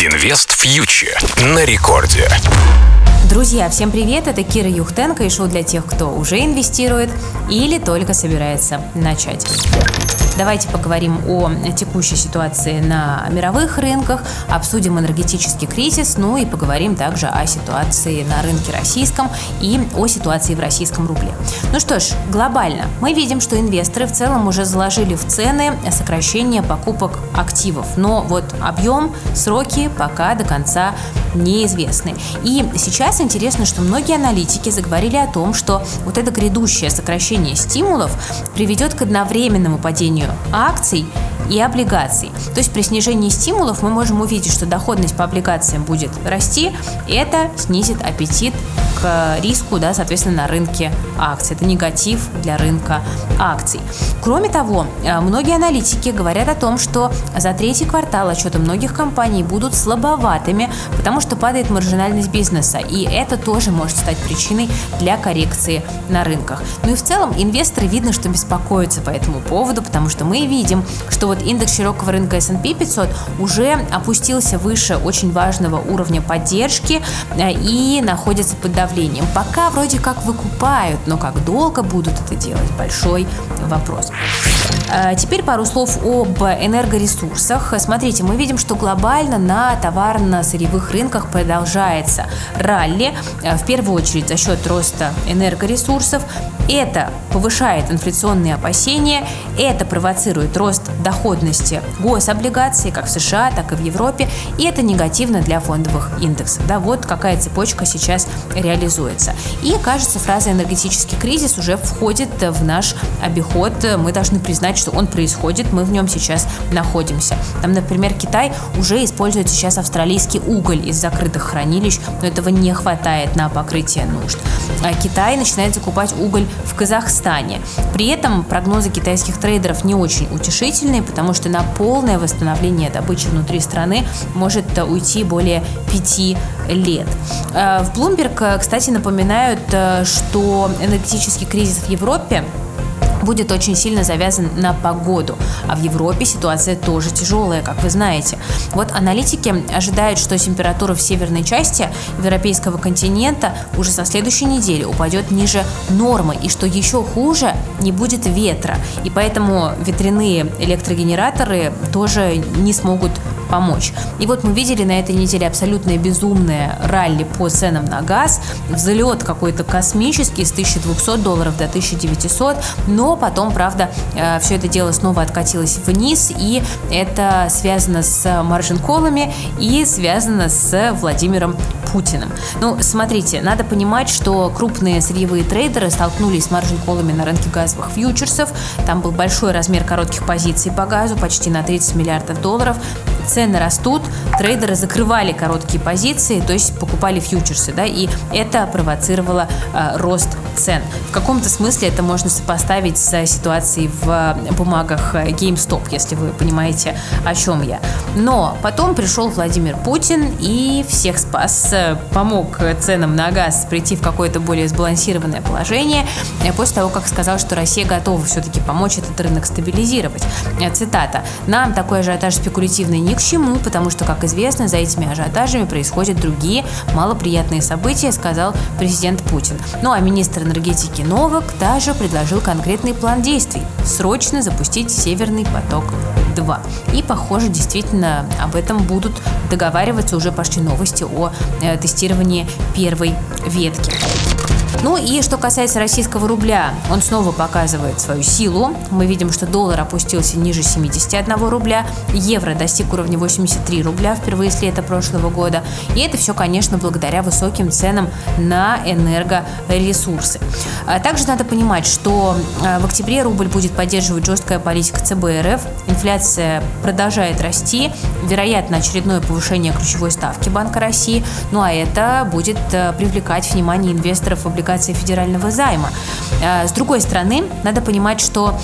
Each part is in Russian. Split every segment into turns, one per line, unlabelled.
Инвест фьючер на рекорде.
Друзья, всем привет! Это Кира Юхтенко и шоу для тех, кто уже инвестирует или только собирается начать. Давайте поговорим о текущей ситуации на мировых рынках, обсудим энергетический кризис, ну и поговорим также о ситуации на рынке российском и о ситуации в российском рубле. Ну что ж, глобально мы видим, что инвесторы в целом уже заложили в цены сокращение покупок активов, но вот объем, сроки пока до конца неизвестны. И сейчас интересно, что многие аналитики заговорили о том, что вот это грядущее сокращение стимулов приведет к одновременному падению акций и облигаций. То есть при снижении стимулов мы можем увидеть, что доходность по облигациям будет расти, и это снизит аппетит к риску, да, соответственно, на рынке акций. Это негатив для рынка акций. Кроме того, э, многие аналитики говорят о том, что за третий квартал отчеты многих компаний будут слабоватыми, потому что падает маржинальность бизнеса, и это тоже может стать причиной для коррекции на рынках. Ну и в целом инвесторы видно, что беспокоятся по этому поводу, потому что мы видим, что вот индекс широкого рынка S&P 500 уже опустился выше очень важного уровня поддержки э, и находится под давлением. Пока вроде как выкупают, но как долго будут это делать, большой вопрос. А, теперь пару слов об энергоресурсах. Смотрите, мы видим, что глобально на товарно-сырьевых рынках продолжается ралли, а, в первую очередь за счет роста энергоресурсов. Это повышает инфляционные опасения, это провоцирует рост доходности гособлигаций как в США, так и в Европе, и это негативно для фондовых индексов. Да, вот какая цепочка сейчас реализуется. И, кажется, фраза «энергетический кризис» уже входит в наш обиход. Мы должны признать, что он происходит, мы в нем сейчас находимся. Там, например, Китай уже использует сейчас австралийский уголь из закрытых хранилищ, но этого не хватает на покрытие нужд. А Китай начинает закупать уголь в Казахстане. При этом прогнозы китайских трейдеров не очень утешительные, потому что на полное восстановление добычи внутри страны может уйти более пяти лет. Э, в Bloomberg, кстати, напоминают, э, что энергетический кризис в Европе будет очень сильно завязан на погоду. А в Европе ситуация тоже тяжелая, как вы знаете. Вот аналитики ожидают, что температура в северной части европейского континента уже со следующей недели упадет ниже нормы, и что еще хуже, не будет ветра. И поэтому ветряные электрогенераторы тоже не смогут помочь. И вот мы видели на этой неделе абсолютное безумное ралли по ценам на газ, взлет какой-то космический с 1200 долларов до 1900, но потом, правда, э, все это дело снова откатилось вниз, и это связано с маржин-колами и связано с Владимиром Путиным. Ну, смотрите, надо понимать, что крупные сырьевые трейдеры столкнулись с маржин-колами на рынке газовых фьючерсов. Там был большой размер коротких позиций по газу, почти на 30 миллиардов долларов цены растут, трейдеры закрывали короткие позиции, то есть покупали фьючерсы, да, и это провоцировало э, рост цен. В каком-то смысле это можно сопоставить с ситуацией в бумагах GameStop, если вы понимаете, о чем я. Но потом пришел Владимир Путин и всех спас, помог ценам на газ прийти в какое-то более сбалансированное положение, э, после того, как сказал, что Россия готова все-таки помочь этот рынок стабилизировать. Э, цитата. «Нам такой ажиотаж спекулятивный ни к чему, потому что, как известно, за этими ажиотажами происходят другие малоприятные события, сказал президент Путин. Ну а министр энергетики Новак также предложил конкретный план действий – срочно запустить «Северный поток-2». И, похоже, действительно об этом будут договариваться, уже пошли новости о э, тестировании первой ветки. Ну и что касается российского рубля, он снова показывает свою силу. Мы видим, что доллар опустился ниже 71 рубля, евро достиг уровня 83 рубля впервые с лета прошлого года. И это все, конечно, благодаря высоким ценам на энергоресурсы. А также надо понимать, что а, в октябре рубль будет поддерживать жесткая политика ЦБ РФ, инфляция продолжает расти, вероятно очередное повышение ключевой ставки Банка России, ну а это будет а, привлекать внимание инвесторов в облигации федерального займа. А, с другой стороны, надо понимать, что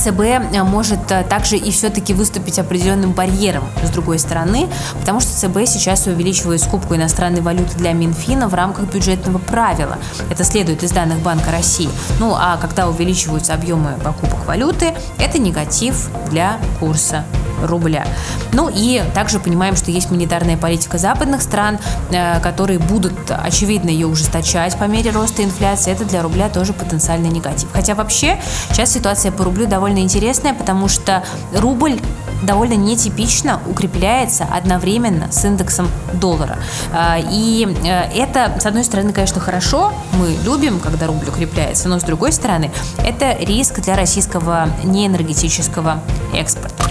ЦБ э, может э, также и все-таки выступить определенным барьером с другой стороны, потому что ЦБ сейчас увеличивает скупку иностранной валюты для Минфина в рамках бюджетного правила. Это следует из данных Банка России. Ну а когда увеличиваются объемы покупок валюты, это негатив для курса рубля. Ну и также понимаем, что есть монетарная политика западных стран, э, которые будут, очевидно, ее ужесточать по мере роста инфляции. Это для рубля тоже потенциальный негатив. Хотя вообще сейчас ситуация по рублю довольно интересная, потому что рубль довольно нетипично укрепляется одновременно с индексом доллара. А, и э, это, с одной стороны, конечно, хорошо, мы любим, когда рубль укрепляется, но с другой стороны, это риск для российского неэнергетического экспорта.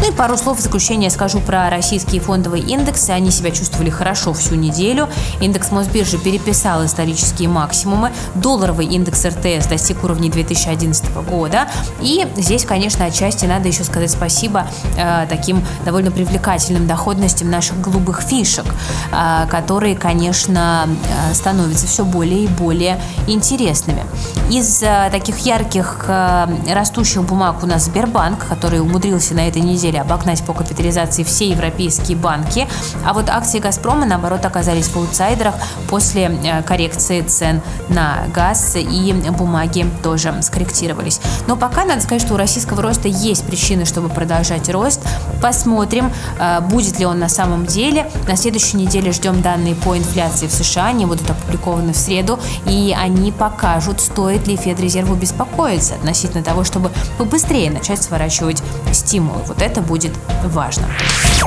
Ну и пару слов в заключение скажу про российские фондовые индексы. Они себя чувствовали хорошо всю неделю. Индекс Мосбиржи переписал исторические максимумы. Долларовый индекс РТС достиг уровней 2011 года. И здесь, конечно, отчасти надо еще сказать спасибо э, таким довольно привлекательным доходностям наших голубых фишек, э, которые, конечно, э, становятся все более и более интересными. Из э, таких ярких э, растущих бумаг у нас Сбербанк, который умудрился на этой неделе обогнать по капитализации все европейские банки, а вот акции «Газпрома», наоборот, оказались в аутсайдерах после э, коррекции цен на газ и бумаги тоже скорректировались. Но пока надо сказать, что у российского роста есть причины, чтобы продолжать рост. Посмотрим, э, будет ли он на самом деле. На следующей неделе ждем данные по инфляции в США, они будут опубликованы в среду, и они покажут, стоит ли Федрезерву беспокоиться относительно того, чтобы побыстрее начать сворачивать стимулы. Вот это будет важно.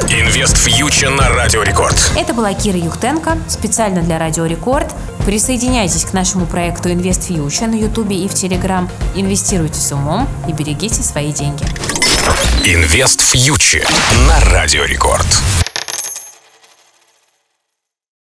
Инвест фьючер на Радио Рекорд.
Это была Кира Юхтенко, специально для Радио Рекорд. Присоединяйтесь к нашему проекту Инвест Фьючер на Ютубе и в Телеграм. Инвестируйте с умом и берегите свои деньги.
Инвест фьючер на Радио Рекорд.